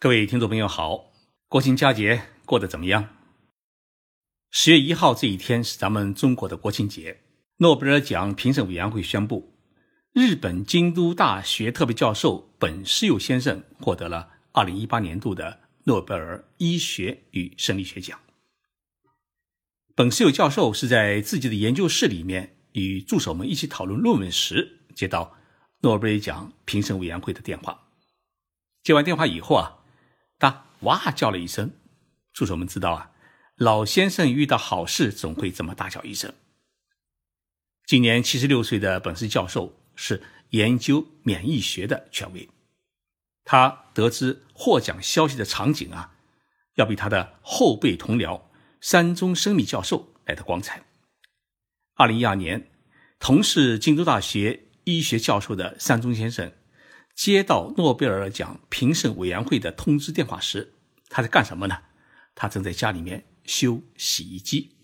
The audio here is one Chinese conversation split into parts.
各位听众朋友好，国庆佳节过得怎么样？十月一号这一天是咱们中国的国庆节。诺贝尔奖评审委员会宣布，日本京都大学特别教授本世佑先生获得了二零一八年度的诺贝尔医学与生理学奖。本世佑教授是在自己的研究室里面与助手们一起讨论论文时，接到诺贝尔奖评审委员会的电话。接完电话以后啊。他哇叫了一声，助手们知道啊，老先生遇到好事总会这么大叫一声。今年七十六岁的本斯教授是研究免疫学的权威，他得知获奖消息的场景啊，要比他的后辈同僚山中生理教授来的光彩。二零一二年，同是京都大学医学教授的山中先生。接到诺贝尔奖评审委员会的通知电话时，他在干什么呢？他正在家里面修洗衣机，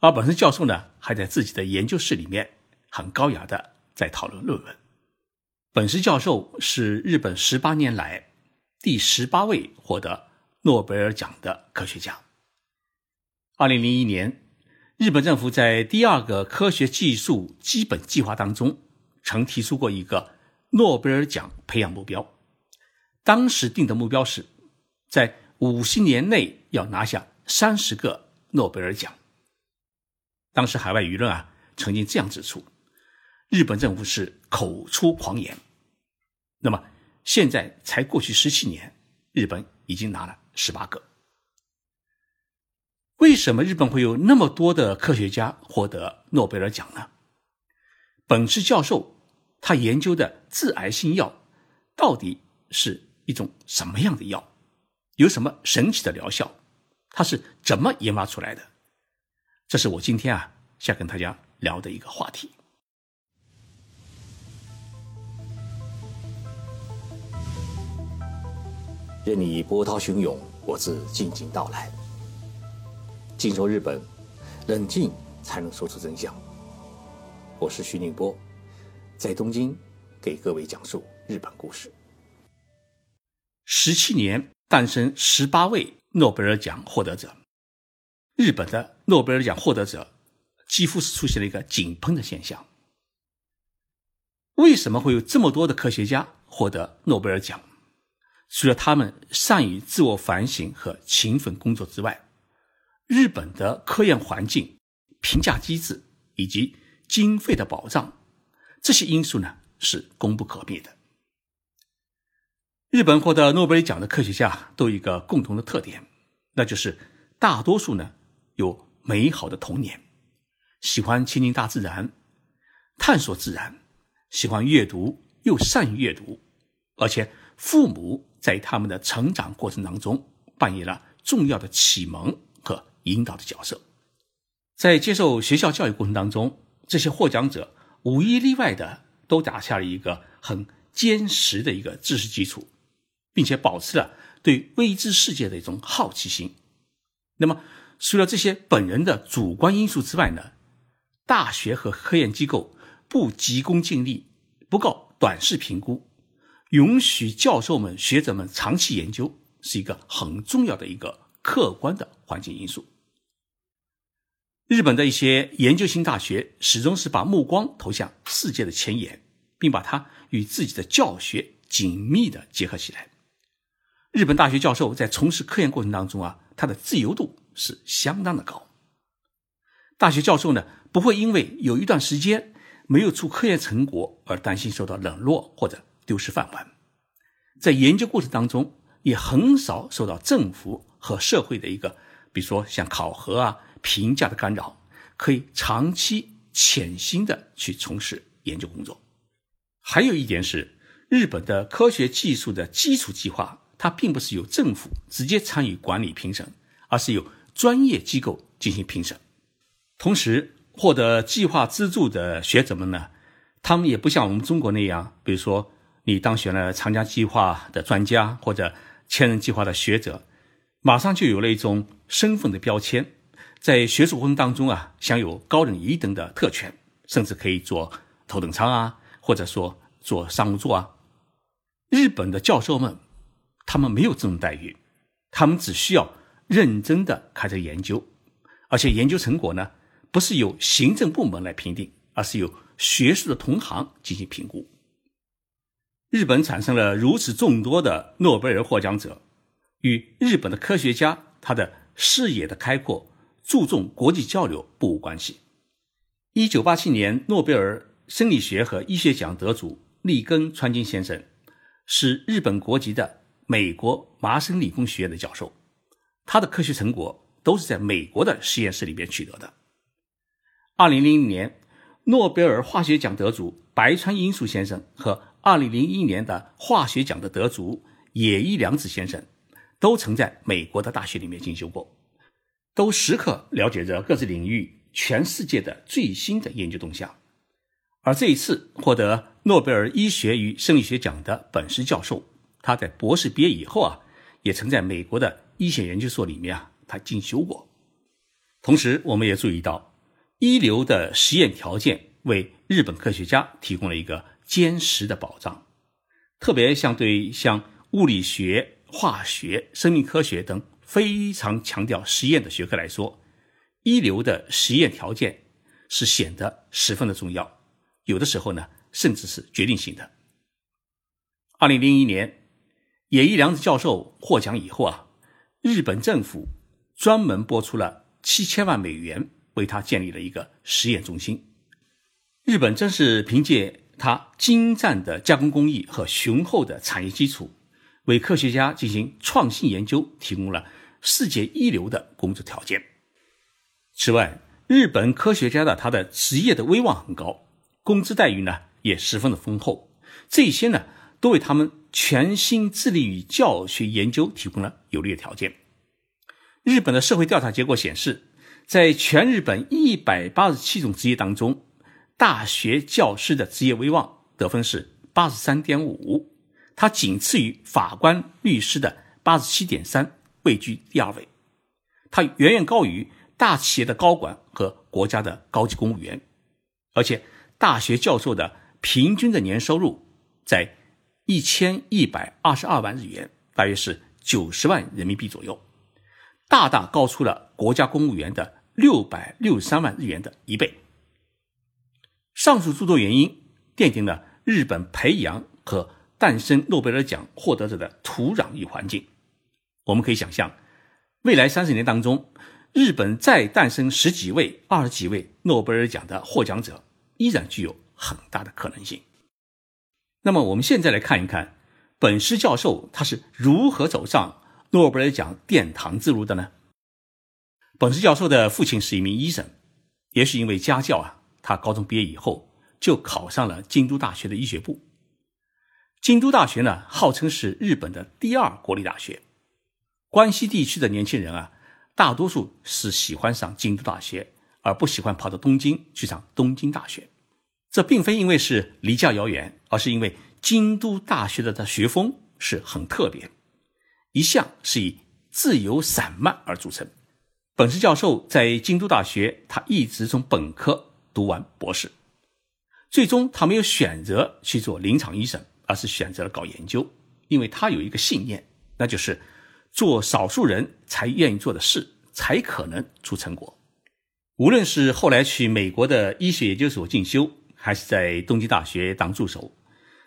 而本身教授呢，还在自己的研究室里面很高雅的在讨论论文。本师教授是日本十八年来第十八位获得诺贝尔奖的科学家。二零零一年，日本政府在第二个科学技术基本计划当中曾提出过一个。诺贝尔奖培养目标，当时定的目标是，在五十年内要拿下三十个诺贝尔奖。当时海外舆论啊，曾经这样指出，日本政府是口出狂言。那么现在才过去十七年，日本已经拿了十八个。为什么日本会有那么多的科学家获得诺贝尔奖呢？本次教授。他研究的致癌性药到底是一种什么样的药？有什么神奇的疗效？它是怎么研发出来的？这是我今天啊想跟大家聊的一个话题。任你波涛汹涌，我自静静到来。静说日本，冷静才能说出真相。我是徐宁波。在东京，给各位讲述日本故事。十七年诞生十八位诺贝尔奖获得者，日本的诺贝尔奖获得者几乎是出现了一个井喷的现象。为什么会有这么多的科学家获得诺贝尔奖？除了他们善于自我反省和勤奋工作之外，日本的科研环境、评价机制以及经费的保障。这些因素呢是功不可灭的。日本获得诺贝尔奖的科学家都有一个共同的特点，那就是大多数呢有美好的童年，喜欢亲近大自然，探索自然，喜欢阅读又善于阅读，而且父母在他们的成长过程当中扮演了重要的启蒙和引导的角色。在接受学校教育过程当中，这些获奖者。无一例外的都打下了一个很坚实的一个知识基础，并且保持了对未知世界的一种好奇心。那么，除了这些本人的主观因素之外呢？大学和科研机构不急功近利，不搞短视评估，允许教授们、学者们长期研究，是一个很重要的一个客观的环境因素。日本的一些研究型大学始终是把目光投向世界的前沿，并把它与自己的教学紧密的结合起来。日本大学教授在从事科研过程当中啊，他的自由度是相当的高。大学教授呢，不会因为有一段时间没有出科研成果而担心受到冷落或者丢失饭碗，在研究过程当中也很少受到政府和社会的一个，比如说像考核啊。评价的干扰，可以长期潜心的去从事研究工作。还有一点是，日本的科学技术的基础计划，它并不是由政府直接参与管理评审，而是由专业机构进行评审。同时，获得计划资助的学者们呢，他们也不像我们中国那样，比如说你当选了长江计划的专家或者千人计划的学者，马上就有了一种身份的标签。在学术活动当中啊，享有高人一等的特权，甚至可以坐头等舱啊，或者说坐商务座啊。日本的教授们他们没有这种待遇，他们只需要认真的开展研究，而且研究成果呢，不是由行政部门来评定，而是由学术的同行进行评估。日本产生了如此众多的诺贝尔获奖者，与日本的科学家他的视野的开阔、注重国际交流不无关系。一九八七年诺贝尔生理学和医学奖得主利根川金先生是日本国籍的美国麻省理工学院的教授，他的科学成果都是在美国的实验室里边取得的。二零零零年，诺贝尔化学奖得主白川英树先生和二零零一年的化学奖的得主野一良子先生，都曾在美国的大学里面进修过，都时刻了解着各自领域全世界的最新的研究动向。而这一次获得诺贝尔医学与生理学奖的本师教授，他在博士毕业以后啊，也曾在美国的医学研究所里面啊，他进修过。同时，我们也注意到，一流的实验条件为日本科学家提供了一个。坚实的保障，特别像对像物理学、化学、生命科学等非常强调实验的学科来说，一流的实验条件是显得十分的重要，有的时候呢，甚至是决定性的。二零零一年，野一良子教授获奖以后啊，日本政府专门拨出了七千万美元为他建立了一个实验中心。日本真是凭借。它精湛的加工工艺和雄厚的产业基础，为科学家进行创新研究提供了世界一流的工作条件。此外，日本科学家的他的职业的威望很高，工资待遇呢也十分的丰厚，这些呢都为他们全心致力于教学研究提供了有利的条件。日本的社会调查结果显示，在全日本一百八十七种职业当中，大学教师的职业威望得分是八十三点五，它仅次于法官、律师的八十七点三，位居第二位。他远远高于大企业的高管和国家的高级公务员，而且大学教授的平均的年收入在一千一百二十二万日元，大约是九十万人民币左右，大大高出了国家公务员的六百六十三万日元的一倍。上述诸多原因奠定了日本培养和诞生诺贝尔奖获得者的土壤与环境。我们可以想象，未来三十年当中，日本再诞生十几位、二十几位诺贝尔奖的获奖者，依然具有很大的可能性。那么，我们现在来看一看本师教授他是如何走上诺贝尔奖殿堂之路的呢？本师教授的父亲是一名医生，也是因为家教啊。他高中毕业以后就考上了京都大学的医学部。京都大学呢，号称是日本的第二国立大学。关西地区的年轻人啊，大多数是喜欢上京都大学，而不喜欢跑到东京去上东京大学。这并非因为是离家遥远，而是因为京都大学的的学风是很特别，一向是以自由散漫而著称。本次教授在京都大学，他一直从本科。读完博士，最终他没有选择去做临床医生，而是选择了搞研究，因为他有一个信念，那就是做少数人才愿意做的事，才可能出成果。无论是后来去美国的医学研究所进修，还是在东京大学当助手，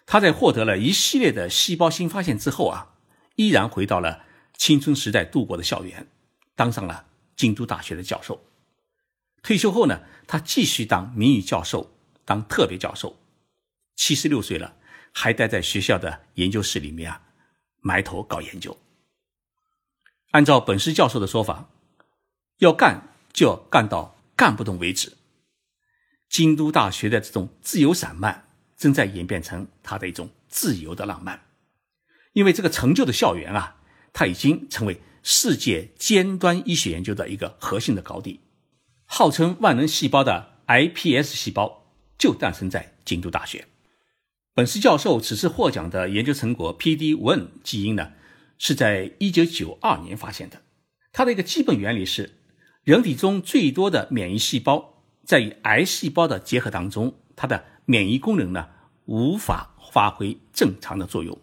他在获得了一系列的细胞新发现之后啊，依然回到了青春时代度过的校园，当上了京都大学的教授。退休后呢，他继续当名誉教授，当特别教授。七十六岁了，还待在学校的研究室里面啊，埋头搞研究。按照本师教授的说法，要干就要干到干不动为止。京都大学的这种自由散漫，正在演变成他的一种自由的浪漫。因为这个成就的校园啊，它已经成为世界尖端医学研究的一个核心的高地。号称万能细胞的 iPS 细胞就诞生在京都大学。本师教授此次获奖的研究成果 PD-1 基因呢，是在1992年发现的。它的一个基本原理是，人体中最多的免疫细胞在与癌细胞的结合当中，它的免疫功能呢无法发挥正常的作用。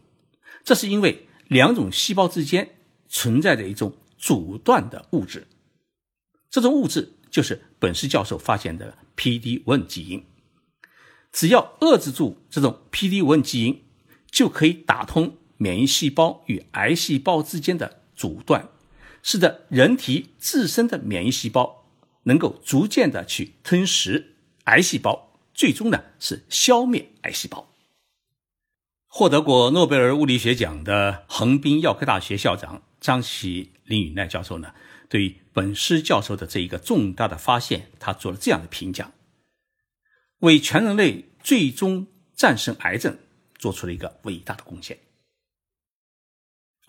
这是因为两种细胞之间存在着一种阻断的物质，这种物质就是本斯教授发现的 PD-1 基因。只要遏制住这种 PD-1 基因，就可以打通免疫细胞与癌细胞之间的阻断，使得人体自身的免疫细胞能够逐渐的去吞食癌细胞，最终呢是消灭癌细胞。获得过诺贝尔物理学奖的横滨药科大学校长张喜林宇奈教授呢，对于本师教授的这一个重大的发现，他做了这样的评价。为全人类最终战胜癌症做出了一个伟大的贡献。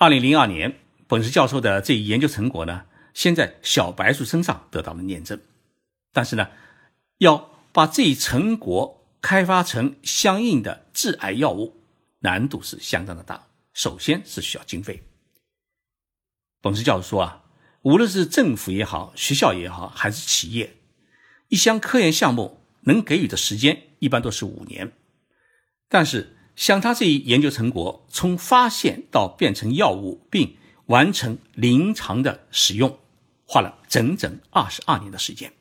二零零二年，本斯教授的这一研究成果呢，先在小白鼠身上得到了验证，但是呢，要把这一成果开发成相应的致癌药物，难度是相当的大。首先是需要经费。本斯教授说啊，无论是政府也好，学校也好，还是企业，一项科研项目。能给予的时间一般都是五年，但是像他这一研究成果，从发现到变成药物并完成临床的使用，花了整整二十二年的时间。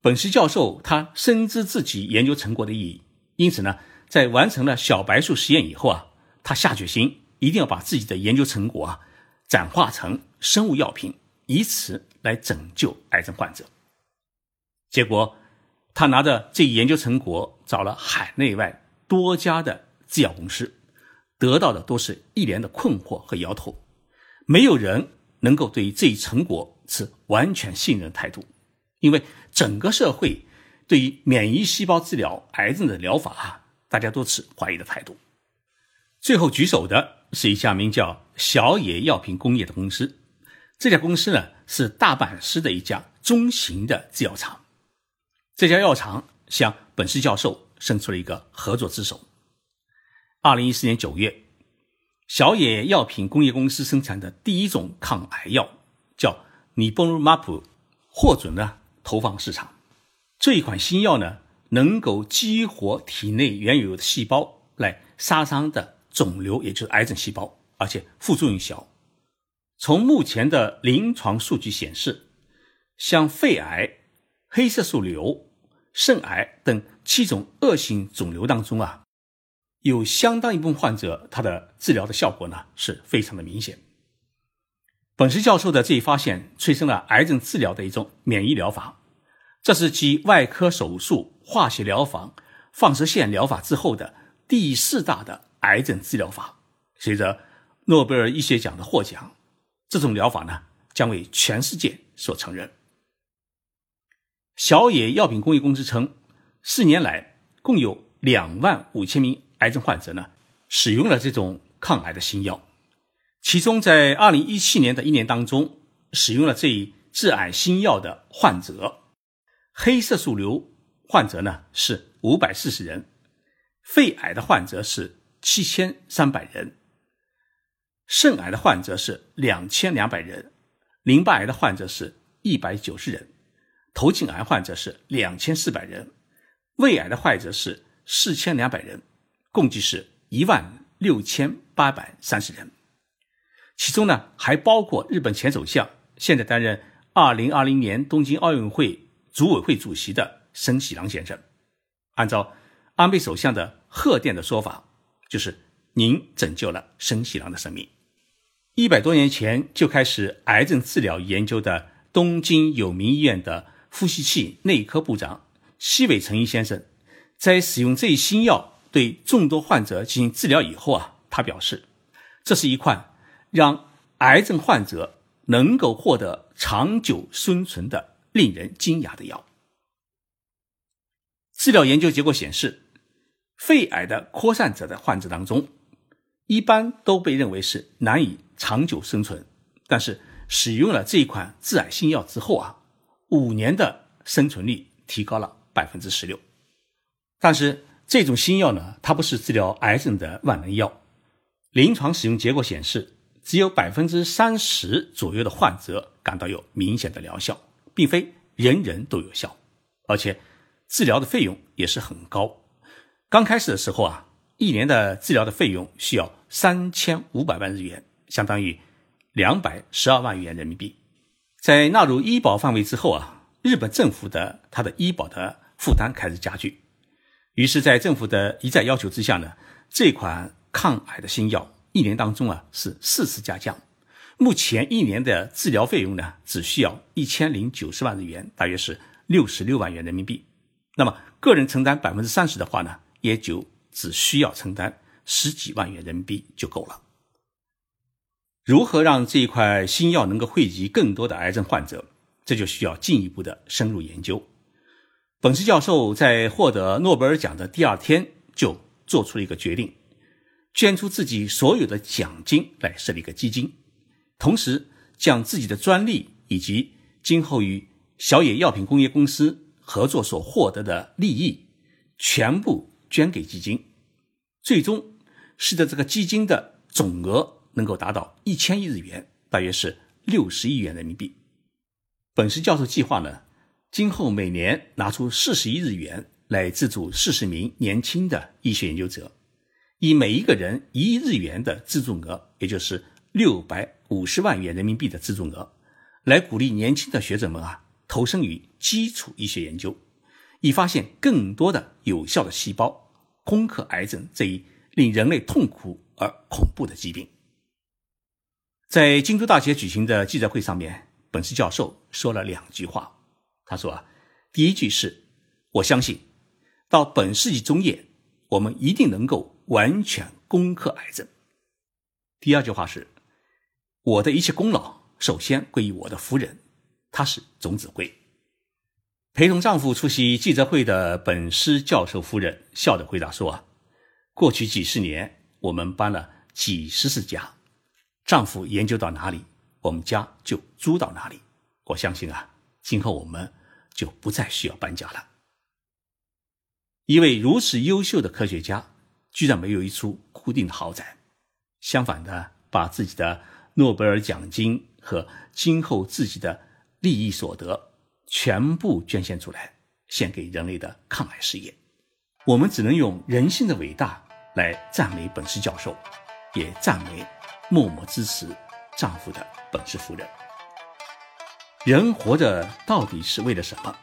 本石教授他深知自己研究成果的意义，因此呢，在完成了小白鼠实验以后啊，他下决心一定要把自己的研究成果啊转化成生物药品，以此来拯救癌症患者。结果。他拿着这一研究成果，找了海内外多家的制药公司，得到的都是一连的困惑和摇头。没有人能够对这一成果持完全信任态度，因为整个社会对于免疫细胞治疗癌症的疗法啊，大家都持怀疑的态度。最后举手的是一家名叫小野药品工业的公司，这家公司呢是大阪市的一家中型的制药厂。这家药厂向本市教授伸出了一个合作之手。二零一四年九月，小野药品工业公司生产的第一种抗癌药叫尼波鲁马普，获准了投放市场。这一款新药呢，能够激活体内原有的细胞来杀伤的肿瘤，也就是癌症细胞，而且副作用小。从目前的临床数据显示，像肺癌、黑色素瘤。肾癌等七种恶性肿瘤当中啊，有相当一部分患者，他的治疗的效果呢是非常的明显。本石教授的这一发现催生了癌症治疗的一种免疫疗法，这是继外科手术、化学疗法、放射线疗法之后的第四大的癌症治疗法。随着诺贝尔医学奖的获奖，这种疗法呢将为全世界所承认。小野药品工业公司称，四年来共有两万五千名癌症患者呢使用了这种抗癌的新药，其中在二零一七年的一年当中，使用了这一致癌新药的患者，黑色素瘤患者呢是五百四十人，肺癌的患者是七千三百人，肾癌的患者是两千两百人，淋巴癌的患者是一百九十人。头颈癌患者是两千四百人，胃癌的患者是四千两百人，共计是一万六千八百三十人。其中呢，还包括日本前首相，现在担任二零二零年东京奥运会组委会主席的森喜朗先生。按照安倍首相的贺电的说法，就是您拯救了森喜朗的生命。一百多年前就开始癌症治疗研究的东京有名医院的。呼吸器内科部长西尾诚一先生在使用这一新药对众多患者进行治疗以后啊，他表示，这是一款让癌症患者能够获得长久生存的令人惊讶的药。治疗研究结果显示，肺癌的扩散者的患者当中，一般都被认为是难以长久生存，但是使用了这一款致癌新药之后啊。五年的生存率提高了百分之十六，但是这种新药呢，它不是治疗癌症的万能药。临床使用结果显示，只有百分之三十左右的患者感到有明显的疗效，并非人人都有效，而且治疗的费用也是很高。刚开始的时候啊，一年的治疗的费用需要三千五百万日元，相当于两百十二万元人民币。在纳入医保范围之后啊，日本政府的它的医保的负担开始加剧。于是，在政府的一再要求之下呢，这款抗癌的新药一年当中啊是四次加价，目前一年的治疗费用呢只需要一千零九十万日元，大约是六十六万元人民币。那么，个人承担百分之三十的话呢，也就只需要承担十几万元人民币就够了。如何让这一块新药能够惠及更多的癌症患者，这就需要进一步的深入研究。本次教授在获得诺贝尔奖的第二天就做出了一个决定，捐出自己所有的奖金来设立一个基金，同时将自己的专利以及今后与小野药品工业公司合作所获得的利益全部捐给基金，最终使得这个基金的总额能够达到一千亿日元，大约是六十亿元人民币。本次教授计划呢？今后每年拿出四十亿日元来资助四十名年轻的医学研究者，以每一个人一亿日元的资助额，也就是六百五十万元人民币的资助额，来鼓励年轻的学者们啊投身于基础医学研究，以发现更多的有效的细胞，攻克癌症这一令人类痛苦而恐怖的疾病。在京都大学举行的记者会上面，本次教授说了两句话。他说：“啊，第一句是，我相信，到本世纪中叶，我们一定能够完全攻克癌症。第二句话是，我的一切功劳首先归于我的夫人，她是总指挥。陪同丈夫出席记者会的本师教授夫人笑着回答说：啊，过去几十年，我们搬了几十次家，丈夫研究到哪里，我们家就租到哪里。我相信啊。”今后我们就不再需要搬家了。一位如此优秀的科学家，居然没有一处固定的豪宅，相反的，把自己的诺贝尔奖金和今后自己的利益所得全部捐献出来，献给人类的抗癌事业。我们只能用人性的伟大来赞美本市教授，也赞美默默支持丈夫的本市夫人。人活着到底是为了什么？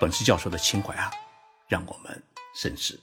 本次教授的情怀啊，让我们深思。